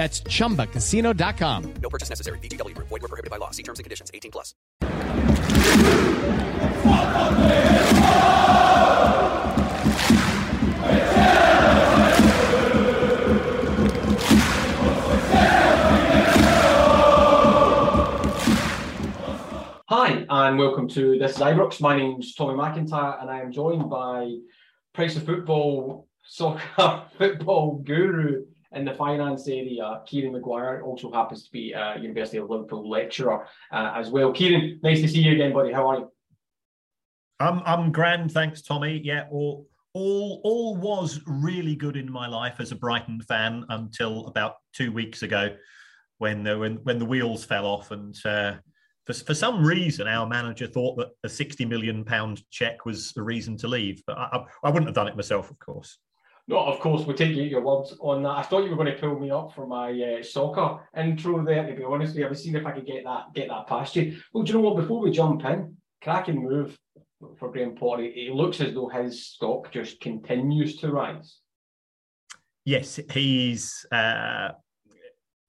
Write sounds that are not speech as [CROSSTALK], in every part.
That's chumbacasino.com. No purchase necessary. VGW Group. Void were prohibited by law. See terms and conditions. 18 plus. Hi, and welcome to This is Ibrox. My name's Tommy McIntyre, and I am joined by Price of Football, soccer [LAUGHS] football guru in the finance area, Kieran Maguire Also happens to be a University of Liverpool lecturer uh, as well. Kieran, nice to see you again, buddy. How are you? I'm I'm grand, thanks, Tommy. Yeah, all all all was really good in my life as a Brighton fan until about two weeks ago, when the when when the wheels fell off and. Uh, for, for some reason, our manager thought that a 60 million pound check was a reason to leave, but I, I, I wouldn't have done it myself, of course. No, of course, we'll take you your words on that. I thought you were going to pull me up for my uh, soccer intro there, to be honest with you. I was seeing if I could get that get that past you. Well, do you know what? Before we jump in, cracking move for Graham Potter. It looks as though his stock just continues to rise. Yes, he's uh,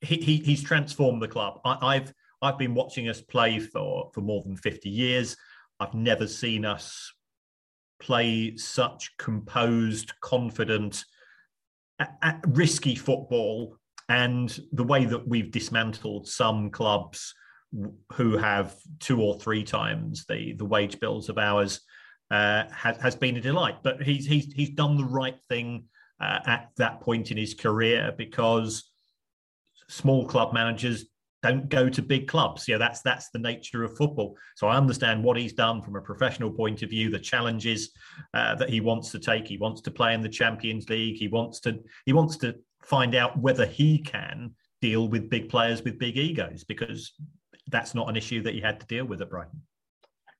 he, he he's transformed the club. I, I've I've been watching us play for for more than fifty years. I've never seen us play such composed, confident, risky football, and the way that we've dismantled some clubs who have two or three times the the wage bills of ours uh, has has been a delight. But he's he's he's done the right thing uh, at that point in his career because small club managers don't go to big clubs. Yeah, that's that's the nature of football. So I understand what he's done from a professional point of view, the challenges uh, that he wants to take. He wants to play in the Champions League. He wants to he wants to find out whether he can deal with big players with big egos because that's not an issue that he had to deal with at Brighton.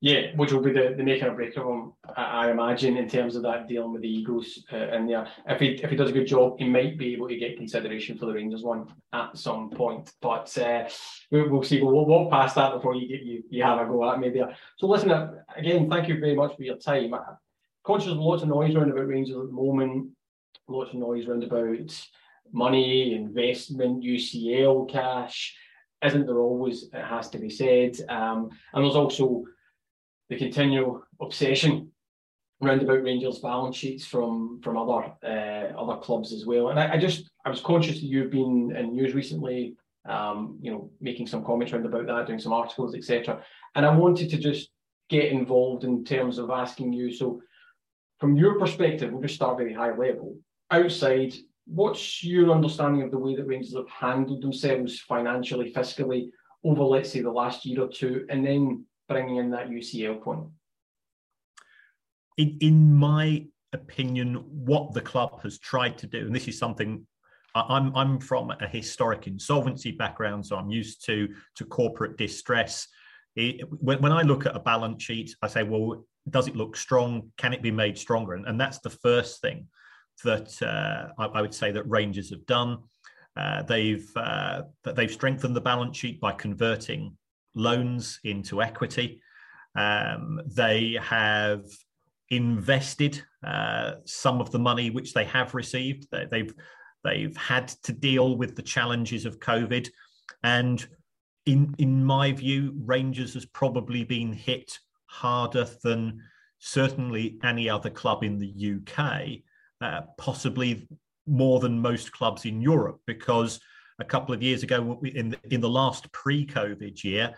Yeah, which will be the, the make or break of him, I, I imagine, in terms of that dealing with the egos uh, in there. If he if he does a good job, he might be able to get consideration for the Rangers one at some point. But uh, we, we'll see. We'll walk past that before you get you you have a go at me there. So listen, uh, again, thank you very much for your time. I'm conscious of lots of noise around about Rangers at the moment. Lots of noise around about money, investment, UCL cash. Isn't there always? It has to be said. Um, and there's also the continual obsession around about Rangers balance sheets from from other uh, other clubs as well. And I, I, just I was conscious that you've been in news recently, um, you know, making some comments around about that, doing some articles, etc. And I wanted to just get involved in terms of asking you. So, from your perspective, we'll just start very high level. Outside, what's your understanding of the way that Rangers have handled themselves financially, fiscally over, let's say, the last year or two, and then bringing in that UCL point? In, in my opinion, what the club has tried to do, and this is something I'm I'm from a historic insolvency background, so I'm used to to corporate distress. It, when, when I look at a balance sheet, I say, well, does it look strong? Can it be made stronger? And, and that's the first thing that uh, I, I, would say that Rangers have done. Uh, they've uh, they've strengthened the balance sheet by converting loans into equity. Um, they have invested uh, some of the money which they have received. They, they've they've had to deal with the challenges of COVID, and in in my view, Rangers has probably been hit harder than certainly any other club in the UK, uh, possibly more than most clubs in Europe, because a couple of years ago, in the, in the last pre-COVID year,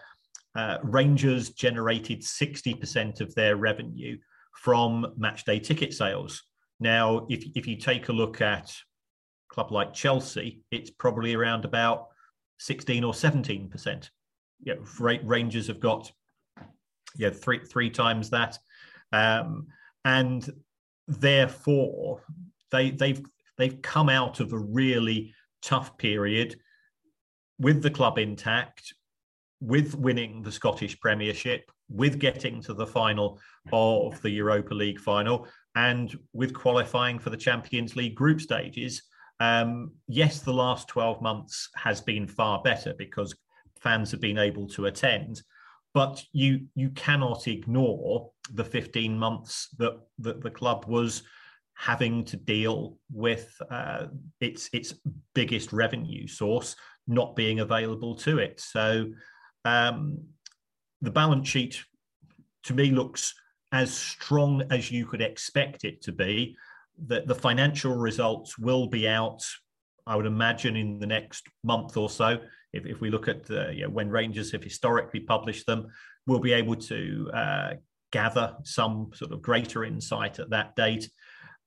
uh, Rangers generated 60% of their revenue from matchday ticket sales. Now, if, if you take a look at a club like Chelsea, it's probably around about 16 or 17%. Yeah, Rangers have got yeah, three, three times that. Um, and therefore, they, they've, they've come out of a really tough period with the club intact, with winning the Scottish Premiership, with getting to the final of the Europa League final, and with qualifying for the Champions League group stages. Um, yes, the last 12 months has been far better because fans have been able to attend, but you you cannot ignore the 15 months that, that the club was having to deal with uh, its its biggest revenue source not being available to it. So um, the balance sheet to me looks as strong as you could expect it to be. That the financial results will be out, I would imagine, in the next month or so. If, if we look at uh, you know, when Rangers have historically published them, we'll be able to uh, gather some sort of greater insight at that date.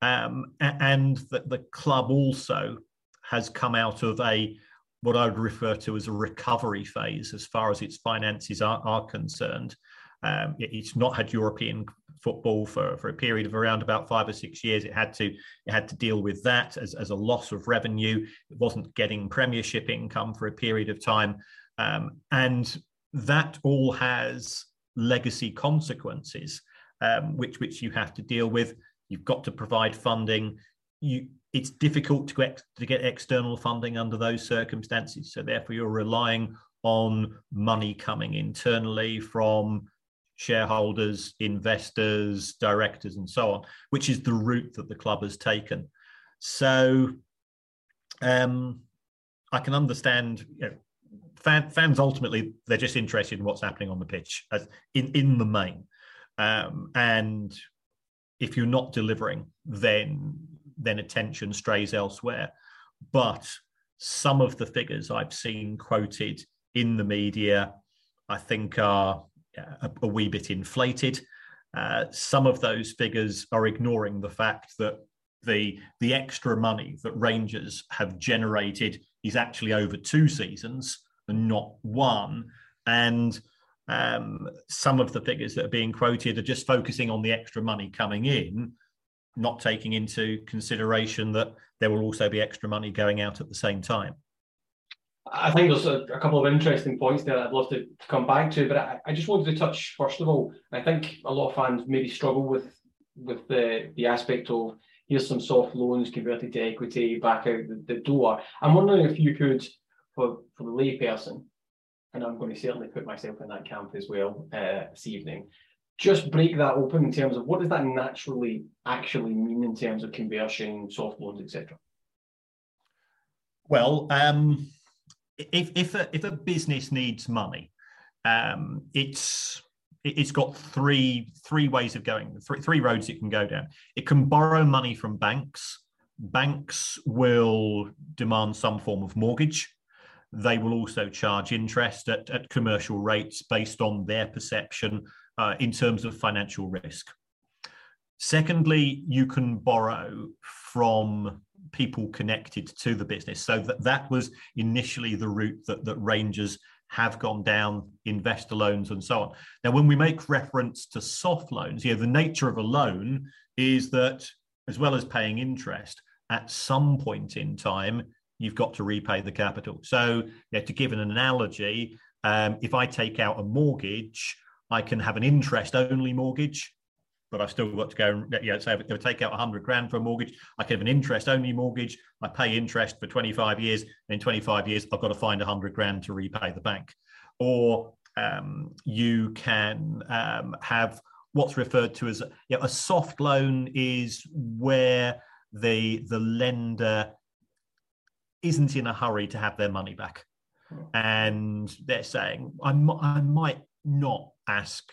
Um, and that the club also has come out of a what I would refer to as a recovery phase as far as its finances are, are concerned. Um, it, it's not had European football for, for a period of around about five or six years. It had to it had to deal with that as, as a loss of revenue. It wasn't getting Premiership income for a period of time, um, and that all has legacy consequences, um, which which you have to deal with. You've got to provide funding. You it's difficult to get to get external funding under those circumstances. So therefore, you're relying on money coming internally from shareholders, investors, directors, and so on, which is the route that the club has taken. So um, I can understand. You know, fan, fans ultimately they're just interested in what's happening on the pitch, as in in the main, um, and if you're not delivering, then then attention strays elsewhere. But some of the figures I've seen quoted in the media, I think, are a, a wee bit inflated. Uh, some of those figures are ignoring the fact that the the extra money that Rangers have generated is actually over two seasons and not one. And um, some of the figures that are being quoted are just focusing on the extra money coming in not taking into consideration that there will also be extra money going out at the same time. I think there's a, a couple of interesting points there I'd love to, to come back to, but I, I, just wanted to touch first of all. I think a lot of fans maybe struggle with with the the aspect of here's some soft loans converted to equity back out the, the door. I'm wondering if you could, for for the layperson, and I'm going to certainly put myself in that camp as well uh, this evening just break that open in terms of what does that naturally actually mean in terms of conversion, soft loans, etc. Well, um, if if a, if a business needs money, um, it's it's got three three ways of going, three, three roads it can go down. It can borrow money from banks. Banks will demand some form of mortgage. They will also charge interest at, at commercial rates based on their perception uh, in terms of financial risk. Secondly, you can borrow from people connected to the business. So that, that was initially the route that, that Rangers have gone down, investor loans and so on. Now, when we make reference to soft loans, yeah, the nature of a loan is that as well as paying interest, at some point in time, you've got to repay the capital. So, yeah, to give an analogy, um, if I take out a mortgage, I can have an interest only mortgage, but I've still got to go and yeah, say if I take out 100 grand for a mortgage, I can have an interest only mortgage. I pay interest for 25 years. And in 25 years, I've got to find 100 grand to repay the bank. Or um, you can um, have what's referred to as you know, a soft loan is where the the lender isn't in a hurry to have their money back and they're saying I, I might not ask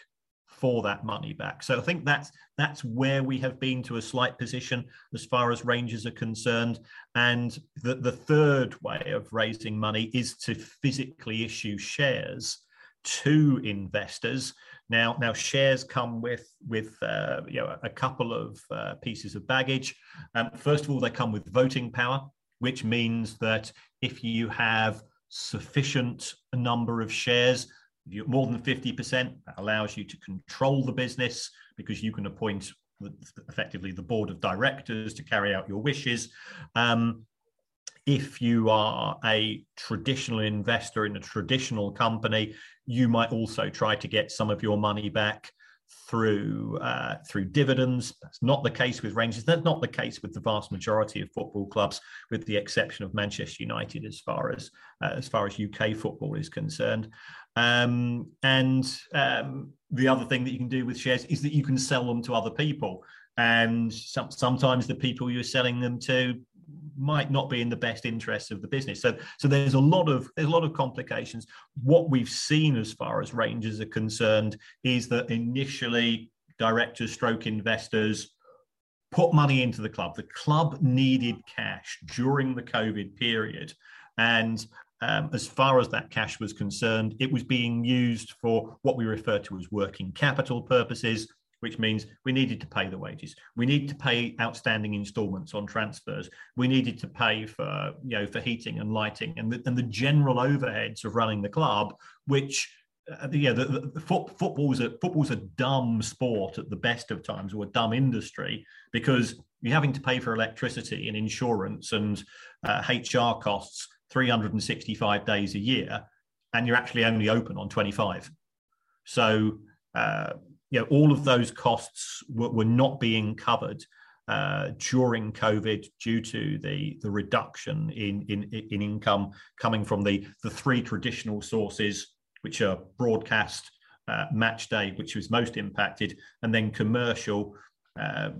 for that money back. So I think that's that's where we have been to a slight position as far as Rangers are concerned. And the, the third way of raising money is to physically issue shares to investors. Now, now shares come with with uh, you know a couple of uh, pieces of baggage. Um, first of all, they come with voting power, which means that if you have sufficient number of shares more than 50%, that allows you to control the business because you can appoint effectively the board of directors to carry out your wishes. Um, if you are a traditional investor in a traditional company, you might also try to get some of your money back through uh, through dividends. That's not the case with Rangers. That's not the case with the vast majority of football clubs, with the exception of Manchester United, as far as uh, as far as UK football is concerned. Um, and um, the other thing that you can do with shares is that you can sell them to other people. And some, sometimes the people you're selling them to might not be in the best interests of the business. So, so there's a lot of there's a lot of complications. What we've seen as far as Rangers are concerned is that initially directors, stroke investors put money into the club. The club needed cash during the COVID period, and um, as far as that cash was concerned, it was being used for what we refer to as working capital purposes, which means we needed to pay the wages. We needed to pay outstanding installments on transfers. We needed to pay for, you know, for heating and lighting and the, and the general overheads of running the club, which uh, yeah, the, the foot, football's a football's a dumb sport at the best of times, or a dumb industry because you're having to pay for electricity and insurance and uh, HR costs 365 days a year, and you're actually only open on 25. So, uh, you know, all of those costs were, were not being covered uh, during COVID due to the the reduction in in, in income coming from the the three traditional sources, which are broadcast, uh, match day, which was most impacted, and then commercial. Uh,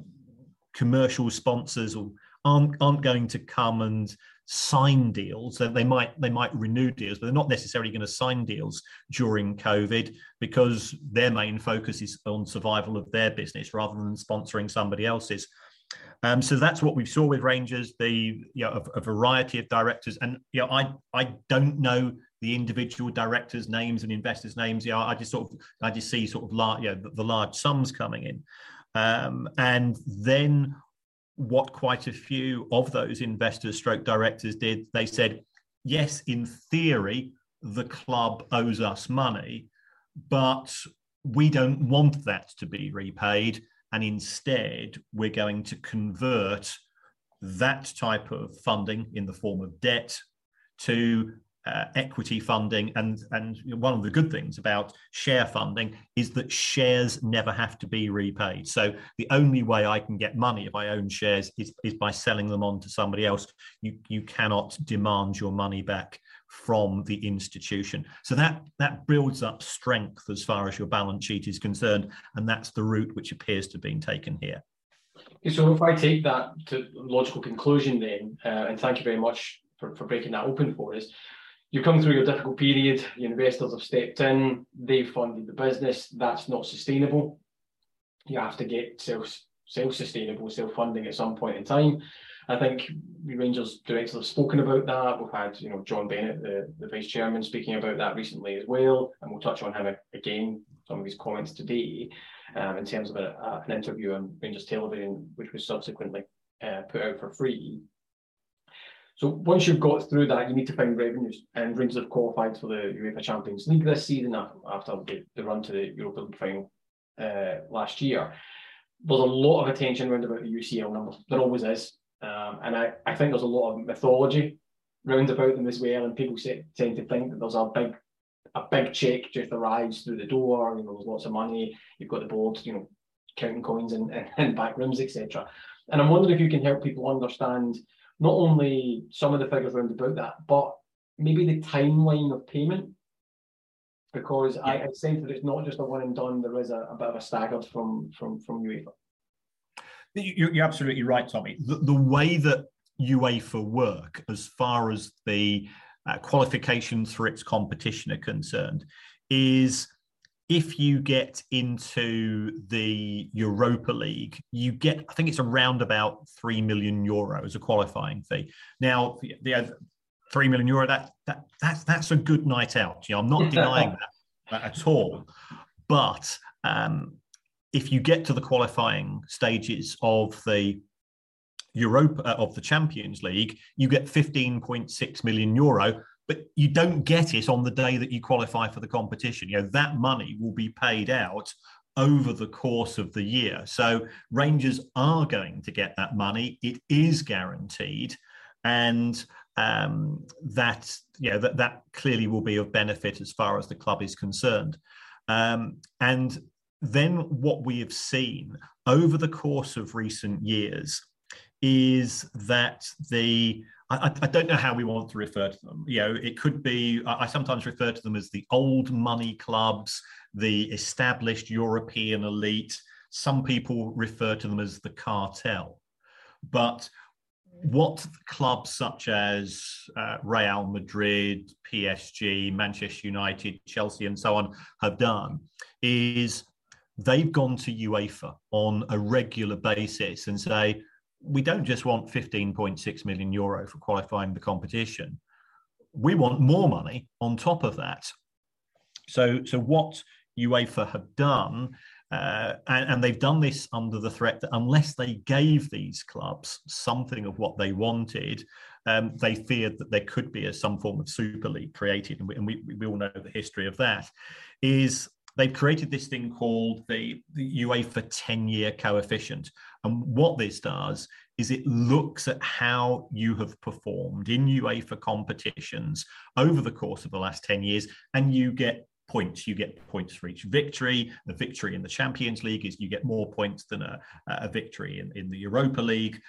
commercial sponsors aren't aren't going to come and sign deals. that they might they might renew deals, but they're not necessarily going to sign deals during COVID because their main focus is on survival of their business rather than sponsoring somebody else's. Um, so that's what we saw with Rangers, the you know, a, a, variety of directors, and you know, I I don't know the individual directors' names and investors' names. Yeah, I just sort of I just see sort of large, you know, the, the large sums coming in, um, and then what quite a few of those investors stroke directors did. They said yes in theory the club owes us money but we don't want that to be repaid and instead we're going to convert that type of funding in the form of debt to uh, equity funding. And and one of the good things about share funding is that shares never have to be repaid. So the only way i can get money if i own shares is, is by selling them on to somebody else. You you cannot demand your money back from the institution. So that that builds up strength as far as your balance sheet is concerned. And that's the route which appears to have been taken here. So if i take that to logical conclusion then uh, and thank you very much for, for breaking that open for us you come through your difficult period, your investors have stepped in, they've funded the business, that's not sustainable. You have to get self self-sustainable, self-funding at some point in time. I think Rangers directors have spoken about that. We've had, you know, John Bennett, the, the vice chairman, speaking about that recently as well, and we'll touch on him again, some of his comments today, um, in terms of a, a, an interview on Rangers Television, which was subsequently uh, put out for free. So once you've got through that, you need to find revenues. And Rangers have qualified for the UEFA Champions League this season after the, run to the Europa League final uh, last year. There's a lot of attention around about the UCL numbers. There always is. Um, and I, I think there's a lot of mythology round about them as well. And people say, tend to think that there's a big a big check just arrives through the door. You know, there's lots of money. You've got the board, you know, counting coins in, in, [LAUGHS] in back rooms, etc. And I'm wondering if you can help people understand not only some of the figures around about that, but maybe the timeline of payment. because yeah. I, I sense that it's not just a one and done. There is a, a bit of a staggered from from from UEFA. You're absolutely right, Tommy. The, the way that UEFA work, as far as the uh, qualifications for its competition are concerned, is if you get into the Europa League, you get, I think it's around about 3 million euro as a qualifying fee. Now, the, the three million euro, that, that that's that's a good night out. You know, I'm not [LAUGHS] denying that at all. But um, if you get to the qualifying stages of the Europa uh, of the Champions League, you get 15.6 million euro, but you don't get it on the day that you qualify for the competition. You know, that money will be paid out over the course of the year. So Rangers are going to get that money. It is guaranteed. And um, that you know that that clearly will be of benefit as far as the club is concerned. Um, and then what we have seen over the course of recent years is that the I, I, don't know how we want to refer to them. You know, it could be I, I sometimes refer to them as the old money clubs, the established European elite. Some people refer to them as the cartel. But what clubs such as uh, Real Madrid, PSG, Manchester United, Chelsea, and so on have done is they've gone to UEFA on a regular basis and say, we don't just want 15.6 million euro for qualifying the competition. We want more money on top of that. So, so what UEFA have done uh, and, and, they've done this under the threat that unless they gave these clubs something of what they wanted, um, they feared that there could be a, some form of super league created. And we, and we, we all know the history of that. Is they've created this thing called the, the UEFA 10 year coefficient. And what this does is it looks at how you have performed in UEFA competitions over the course of the last 10 years, and you get points. You get points for each victory. The victory in the Champions League is you get more points than a, a victory in, in the Europa League.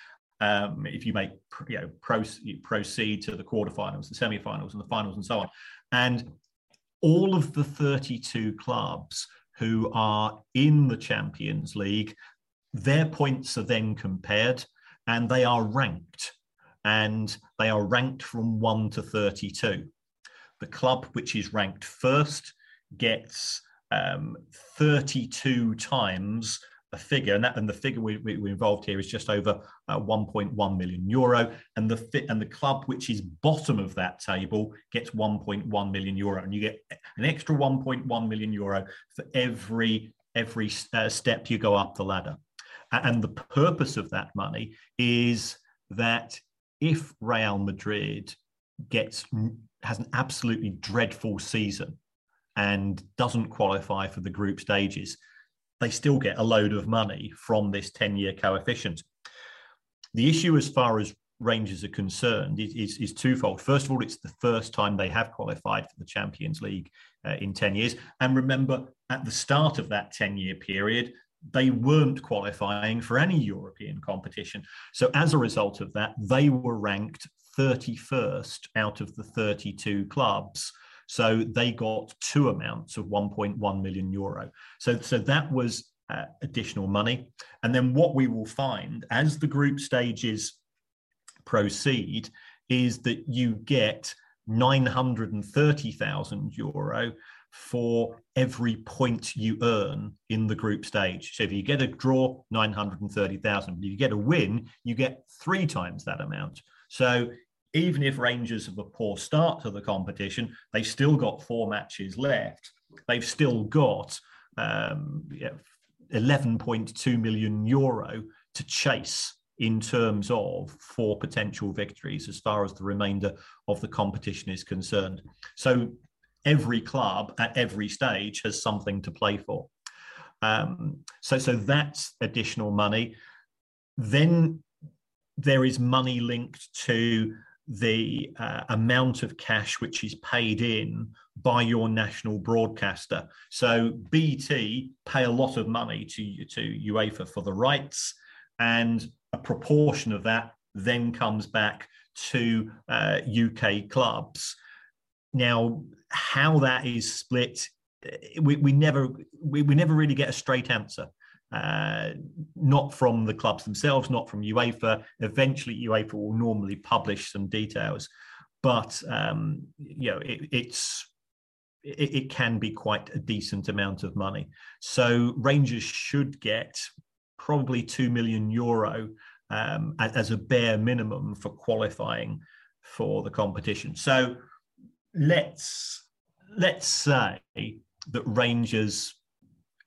Um, if you make you know proceed, proceed to the quarterfinals, the semi-finals, and the finals, and so on, and all of the 32 clubs who are in the Champions League, their points are then compared, and they are ranked, and they are ranked from one to 32. The club which is ranked first gets um, 32 times a figure, and, that, and the figure we, we, we involved here is just over uh, 1.1 million euro, and the fit and the club which is bottom of that table gets 1.1 million euro, and you get an extra 1.1 million euro for every every uh, step you go up the ladder. And the purpose of that money is that if Real Madrid gets has an absolutely dreadful season and doesn't qualify for the group stages, they still get a load of money from this 10 year coefficient. The issue, as far as Rangers are concerned, is, is, twofold. First of all, it's the first time they have qualified for the Champions League uh, in 10 years. And remember, at the start of that 10 year period, they weren't qualifying for any European competition. So, as a result of that, they were ranked 31st out of the 32 clubs so they got two amounts of 1.1 million euro. So, so that was uh, additional money. And then what we will find as the group stages proceed is that you get 930,000 euro for every point you earn in the group stage. So if you get a draw, 930,000. If you get a win, you get three times that amount. So even if Rangers have a poor start to the competition, they've still got four matches left. They've still got um, yeah, 11.2 million euro to chase in terms of four potential victories as far as the remainder of the competition is concerned. So every club at every stage has something to play for. Um, so, so that's additional money. Then there is money linked to the uh, amount of cash which is paid in by your national broadcaster. So BT pay a lot of money to to UEFA for the rights, and a proportion of that then comes back to uh, UK clubs. Now, how that is split we, we never we, we never really get a straight answer. Uh, not from the clubs themselves, not from UEFA. Eventually, UEFA will normally publish some details, but um, you know it, it's it, it, can be quite a decent amount of money. So Rangers should get probably two million euro um, as a bare minimum for qualifying for the competition. So let's let's say that Rangers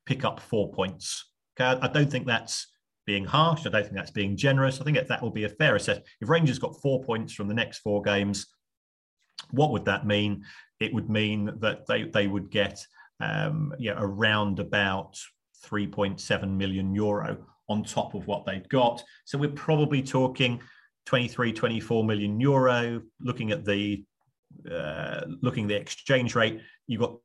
pick up four points. Okay, I don't think that's being harsh. I don't think that's being generous. I think that will be a fair assessment. If Rangers got four points from the next four games, what would that mean? It would mean that they they would get um, yeah around about 3.7 million euro on top of what they've got. So we're probably talking 23, 24 million euro. Looking at the uh, looking at the exchange rate, you've got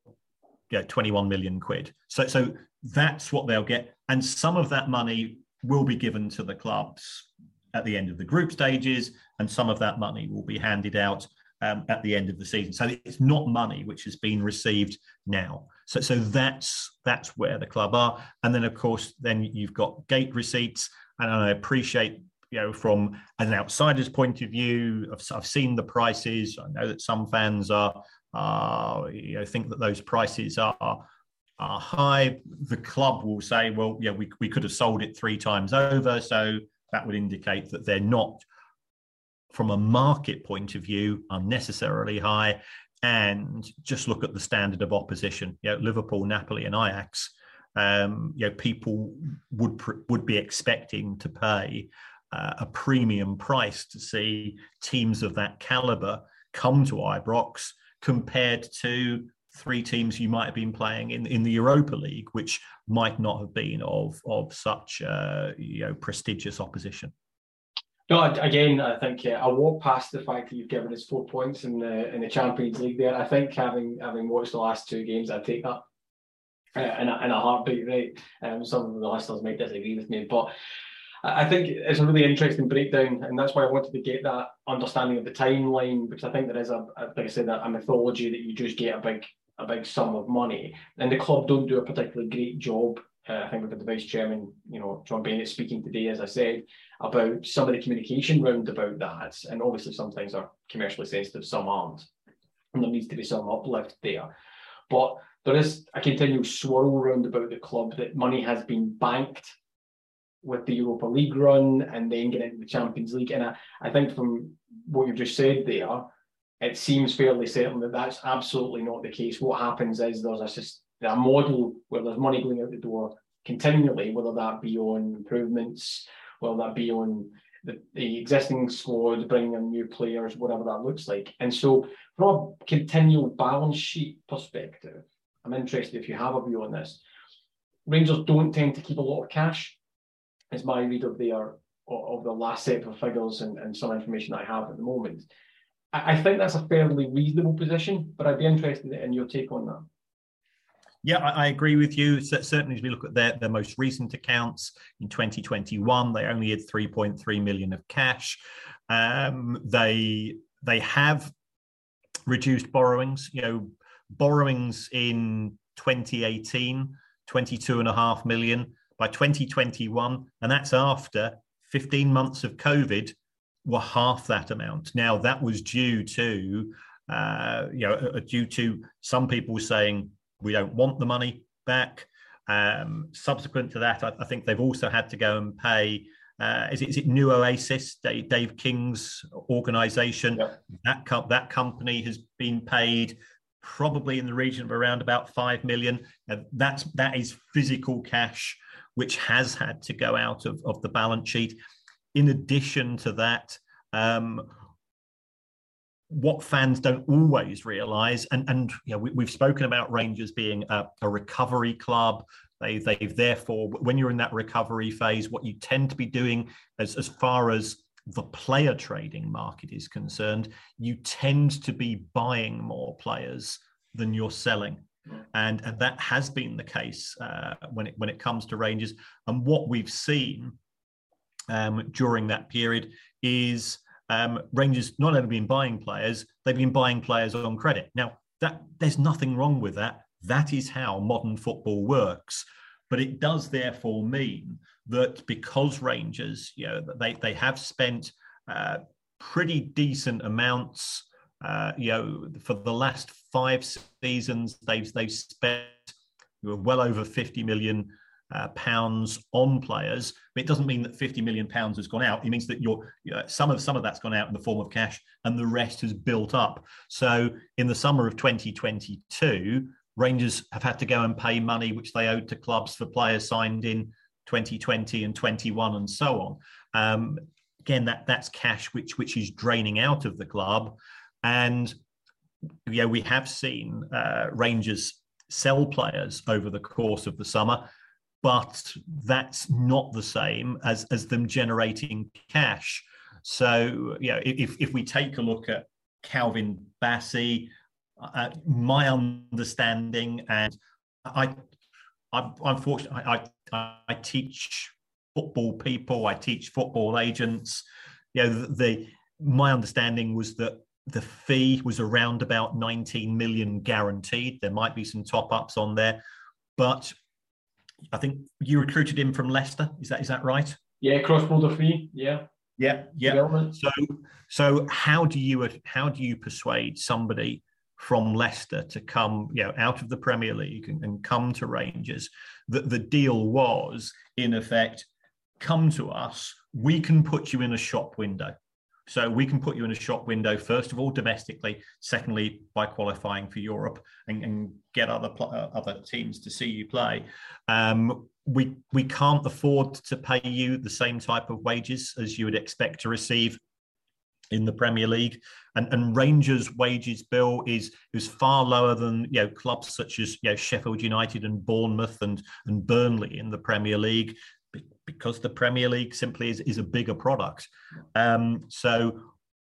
yeah, 21 million quid. So, so that's what they'll get. And some of that money will be given to the clubs at the end of the group stages, and some of that money will be handed out um, at the end of the season. So it's not money which has been received now. So, so that's that's where the club are. And then, of course, then you've got gate receipts. And I appreciate, you know, from an outsider's point of view, I've, I've seen the prices. I know that some fans are, uh, you know, think that those prices are are high. The club will say, well, yeah, we, we could have sold it three times over. So that would indicate that they're not from a market point of view unnecessarily high and just look at the standard of opposition you know liverpool napoli and ajax um, you know people would would be expecting to pay uh, a premium price to see teams of that caliber come to ibrox compared to three teams you might have been playing in, in the Europa League, which might not have been of of such uh, you know prestigious opposition. No, again, I think uh, I walk past the fact that you've given us four points in the in the Champions League. There, I think having having watched the last two games, I'd take that uh, in, a, in a heartbeat. Right, um, some of the listeners might disagree with me, but I think it's a really interesting breakdown, and that's why I wanted to get that understanding of the timeline because I think there is a, like I said, a mythology that you just get a big a big sum of money, and the club don't do a particularly great job uh, I think we've got the vice chairman, you know, John Bennett speaking today, as I said, about some of the communication round about that. And obviously, some things are commercially sensitive, some aren't. And there needs to be some uplift there. But there is a continual swirl around about the club that money has been banked with the Europa League run and then get into the Champions League. And I, I think from what you've just said there, it seems fairly certain that that's absolutely not the case. What happens is there's a a model where there's money going out the door continually, whether that be on improvements, whether that be on the, the existing squad, bringing in new players, whatever that looks like. And so, from a continual balance sheet perspective, I'm interested if you have a view on this. Rangers don't tend to keep a lot of cash, is my read of their of the last set of figures and, and some information that I have at the moment. I, I think that's a fairly reasonable position, but I'd be interested in your take on that. Yeah, I, I, agree with you. certainly, as we look at their, their most recent accounts in 2021, they only had 3.3 million of cash. Um, they they have reduced borrowings. You know, borrowings in 2018, 22 and a half million. By 2021, and that's after 15 months of COVID, were half that amount. Now that was due to, uh, you know, uh, due to some people saying we don't want the money back. Um, subsequent to that, I, I, think they've also had to go and pay. Uh, is, it, is it New Oasis, Dave, Dave King's organisation? That co- that company has been paid probably in the region of around about five million. Uh, that's that is physical cash which has had to go out of, of the balance sheet. In addition to that, um, what fans don't always realise, and and you know, we, have spoken about Rangers being a, a recovery club. They they've therefore, when you're in that recovery phase, what you tend to be doing, as as far as the player trading market is concerned, you tend to be buying more players than you're selling. And, and that has been the case uh, when it when it comes to Rangers. And what we've seen um, during that period is um, Rangers not only been buying players, they've been buying players on credit. Now, that there's nothing wrong with that. That is how modern football works. But it does therefore mean that because Rangers, you know, they, they have spent uh, pretty decent amounts, uh, you know, for the last five seasons, they've, they've spent well over 50 million uh, pounds on players. But it doesn't mean that 50 million pounds has gone out. It means that you know, some of some of that's gone out in the form of cash, and the rest has built up. So in the summer of 2022, Rangers have had to go and pay money which they owed to clubs for players signed in 2020 and 21 and so on. Um, again, that that's cash which which is draining out of the club, and yeah, we have seen uh, Rangers sell players over the course of the summer, but that's not the same as as them generating cash. So, you know, if if we take a look at Calvin Bassey, uh, my understanding, and I, I unfortunately, I, I, I teach football people, I teach football agents. You know, the, the my understanding was that the fee was around about 19 million guaranteed. There might be some top ups on there, but I think you recruited him from Leicester. Is that is that right? Yeah, cross border fee. Yeah. Yeah, yeah. So, so how do you how do you persuade somebody from Leicester to come, you know, out of the Premier League and, and come to Rangers? That the deal was, in effect, come to us. We can put you in a shop window. So we can put you in a shop window, first of all, domestically, secondly, by qualifying for Europe and, and get other uh, other teams to see you play. Um, we we can't afford to pay you the same type of wages as you would expect to receive in the Premier League, and, and Rangers' wages bill is is far lower than you know clubs such as you know Sheffield United and Bournemouth and and Burnley in the Premier League because the Premier League simply is, is a bigger product. Um, so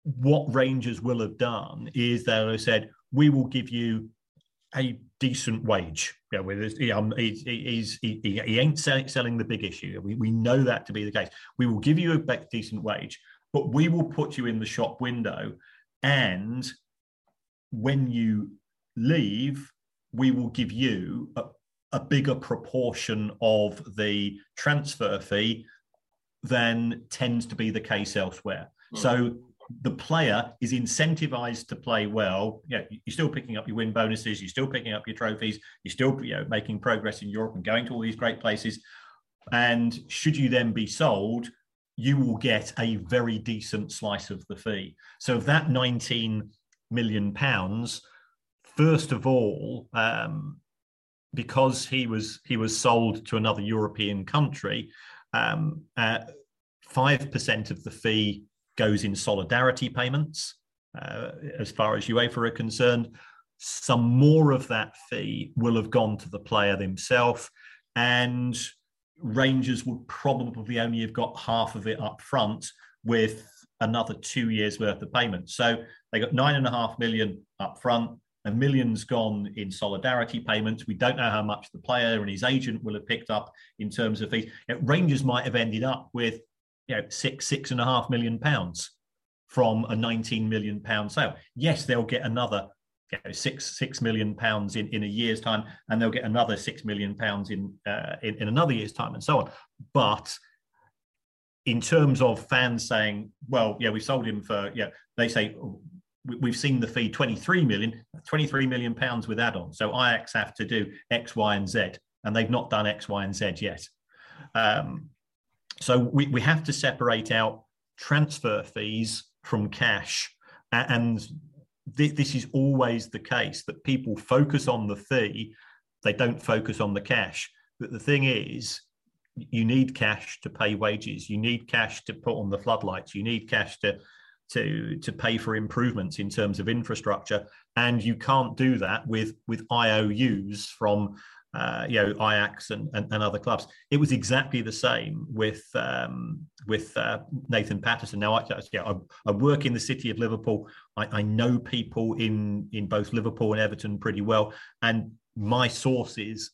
what Rangers will have done is they'll have said, we will give you a decent wage. Yeah, with his, he, um, he, he's, he, he ain't selling, selling the big issue. We, we know that to be the case. We will give you a decent wage, but we will put you in the shop window. And when you leave, we will give you a, a bigger proportion of the transfer fee than tends to be the case elsewhere. Mm. So the player is incentivized to play well. Yeah, you're still picking up your win bonuses, you're still picking up your trophies, you're still you know making progress in Europe and going to all these great places. And should you then be sold, you will get a very decent slice of the fee. So that 19 million pounds, first of all, um, because he was he was sold to another European country, uh, five um, percent of the fee goes in solidarity payments. Uh, as far as UEFA are concerned, some more of that fee will have gone to the player himself, and Rangers would probably only have got half of it up front with another two years worth of payment. So they got nine and a half million up front a million's gone in solidarity payments. We don't know how much the player and his agent will have picked up in terms of fees. You know, Rangers might have ended up with you know six six and a half million pounds from a 19 million pound sale. Yes, they'll get another you know, six six million pounds in, in a year's time, and they'll get another six million pounds in, uh, in in another year's time, and so on. But in terms of fans saying, "Well, yeah, we sold him for," yeah, they say we've seen the fee 23 million 23 million pounds with add-ons so ix have to do x y and z and they've not done x y and z yet. Um, so we, we have to separate out transfer fees from cash. And th- this is always the case that people focus on the fee they don't focus on the cash. But the thing is you need cash to pay wages. You need cash to put on the floodlights. You need cash to to to pay for improvements in terms of infrastructure, and you can't do that with with IOUs from uh, you know Ajax and, and, and, other clubs. It was exactly the same with um, with uh, Nathan Patterson. Now, I, yeah, I, I, work in the city of Liverpool. I, I, know people in in both Liverpool and Everton pretty well, and my sources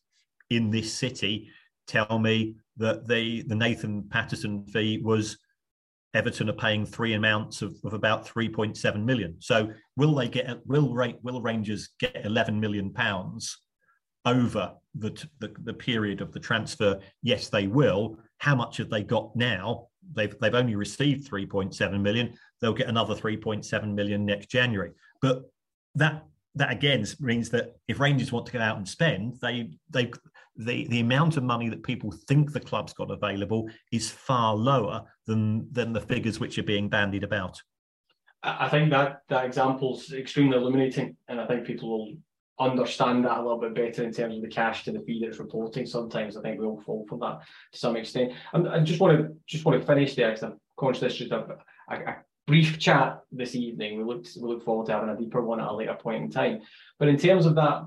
in this city tell me that the the Nathan Patterson fee was Everton are paying three amounts of, of about 3.7 million. So will they get will rate will Rangers get 11 million pounds over the, the, the period of the transfer? Yes, they will. How much have they got now? They've they've only received 3.7 million. They'll get another 3.7 million next January. But that that again means that if Rangers want to go out and spend, they they the the amount of money that people think the club's got available is far lower than than the figures which are being bandied about. I think that that example's extremely illuminating, and I think people will understand that a little bit better in terms of the cash to the fee that's reporting. Sometimes I think we all fall for that to some extent. And I just want to just want to finish there because I'm conscious just a, a, a brief chat this evening. We look we look forward to having a deeper one at a later point in time. But in terms of that,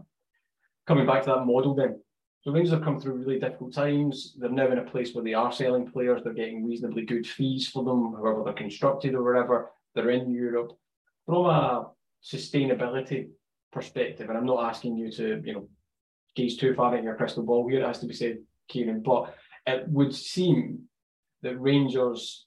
coming back to that model, then so Rangers have come through really difficult times. They're now in a place where they are selling players. They're getting reasonably good fees for them, however they're constructed or whatever. They're in Europe. From a sustainability perspective, and I'm not asking you to, you know, gaze too far in your crystal ball here, it has to be said, Kieran, but it would seem that Rangers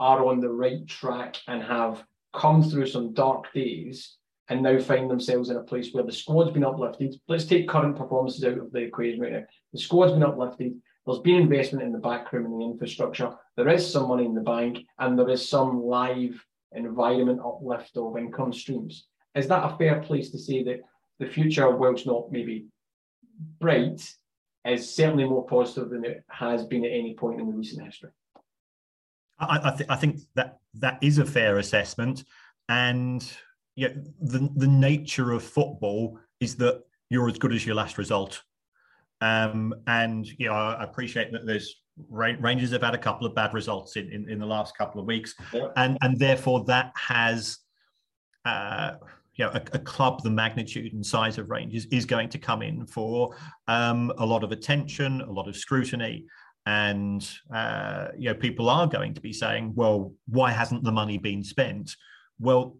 are on the right track and have come through some dark days and now find themselves in a place where the squad's been uplifted. Let's take current performances out of the equation right now. The squad's been uplifted. There's been investment in the backroom and the infrastructure. There is some money in the bank, and there is some live environment uplift of income streams. Is that a fair place to say that the future, whilst not maybe bright, is certainly more positive than it has been at any point in the recent history? I, I, th- I think that that is a fair assessment, and yeah, the the nature of football is that you're as good as your last result. Um, and you know, I appreciate that there's Rangers have had a couple of bad results in, in, in the last couple of weeks, yeah. and and therefore that has, uh, you know, a, a, club the magnitude and size of Rangers is going to come in for um, a lot of attention, a lot of scrutiny, and uh, you know, people are going to be saying, well, why hasn't the money been spent? Well,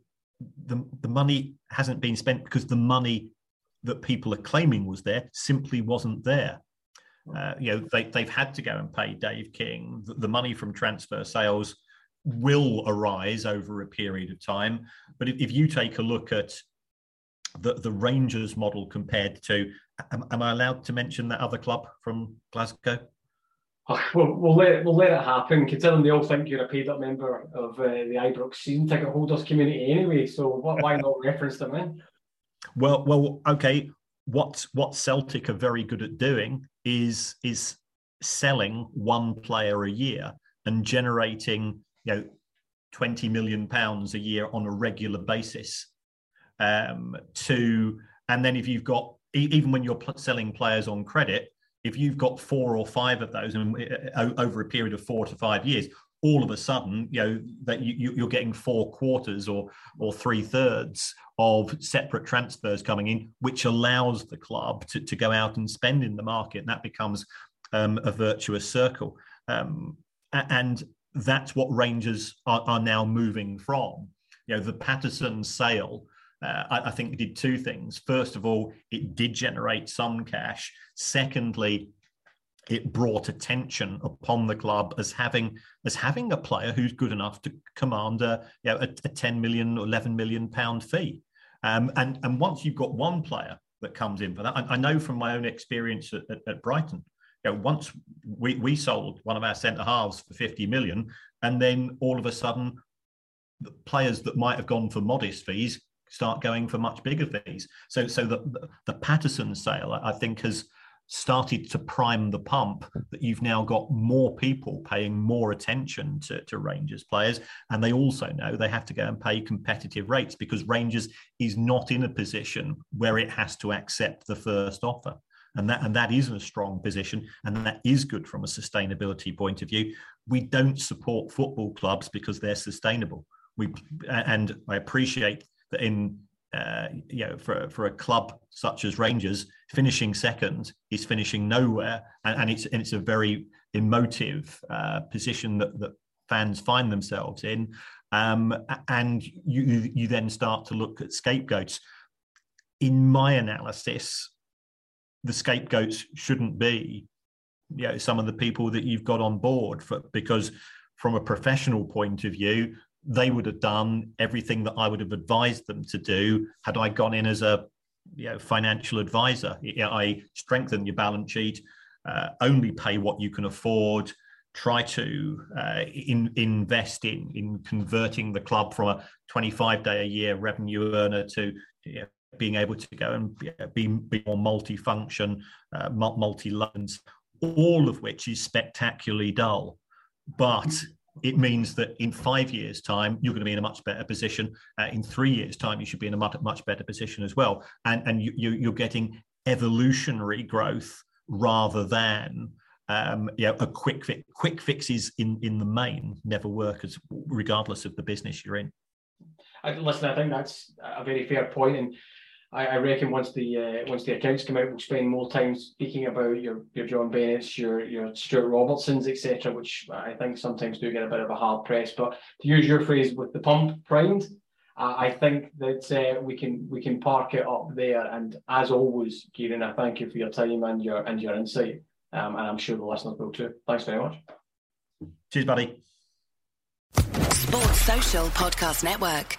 the the money hasn't been spent because the money that people are claiming was there simply wasn't there. Uh, you know, they, they've had to go and pay Dave King. The, the, money from transfer sales will arise over a period of time. But if, if you take a look at the, the Rangers model compared to, am, am, I allowed to mention that other club from Glasgow? Oh, we'll, we'll, let, we'll let it happen, considering they all think you're a paid up member of uh, the Ibrox season ticket holders community anyway. So why not [LAUGHS] reference them in? Well, well, okay what what Celtic are very good at doing is is selling one player a year and generating you know 20 million pounds a year on a regular basis um, to and then if you've got even when you're selling players on credit if you've got four or five of those and uh, over a period of four to five years all of a sudden, you know, that you, you're getting four quarters or or three thirds of separate transfers coming in, which allows the club to, to go out and spend in the market. And that becomes um, a virtuous circle. Um, and that's what Rangers are, are, now moving from. You know, the Patterson sale, uh, I, I think, did two things. First of all, it did generate some cash. Secondly, it brought attention upon the club as having as having a player who's good enough to command a you know, a, a 10 million or 11 million pound fee. Um, and and once you've got one player that comes in for that, I, I know from my own experience at, at, at Brighton, you know, once we we sold one of our centre halves for 50 million, and then all of a sudden, players that might have gone for modest fees start going for much bigger fees. So so the the Patterson sale, I think, has started to prime the pump that you've now got more people paying more attention to, to Rangers players. And they also know they have to go and pay competitive rates because Rangers is not in a position where it has to accept the first offer. And that, and that is a strong position, and that is good from a sustainability point of view. We don't support football clubs because they're sustainable. We and I appreciate in uh, you know, for for a club such as Rangers, finishing second is finishing nowhere, and, and it's and it's a very emotive uh, position that that fans find themselves in. Um, and you you then start to look at scapegoats. In my analysis, the scapegoats shouldn't be, you know, some of the people that you've got on board for because from a professional point of view, they would have done everything that I would have advised them to do had I gone in as a you know, financial advisor, I strengthen your balance sheet, uh, only pay what you can afford, try to uh, in, invest in in converting the club from a 25 day a year revenue earner to you know, being able to go and be, be more multifunction, uh, multi loans, all of which is spectacularly dull. But it means that in five years' time, you're going to be in a much better position. Uh, in three years' time, you should be in a much, much better position as well. And, and you, you, you're getting evolutionary growth rather than um, yeah, a quick fix. Quick fixes in in the main never work, as regardless of the business you're in. Listen, I think that's a very fair point, and I, I reckon once the uh, once the accounts come out, we'll spend more time speaking about your your John Bennett's, your your Stewart Robertsons, etc., which I think sometimes do get a bit of a hard press. But to use your phrase, with the pump primed, uh, I think that uh, we can we can park it up there. And as always, Kieran, I thank you for your time and your and your insight, um, and I'm sure the listeners will too. Thanks very much. Cheers, buddy. Sports Social Podcast Network.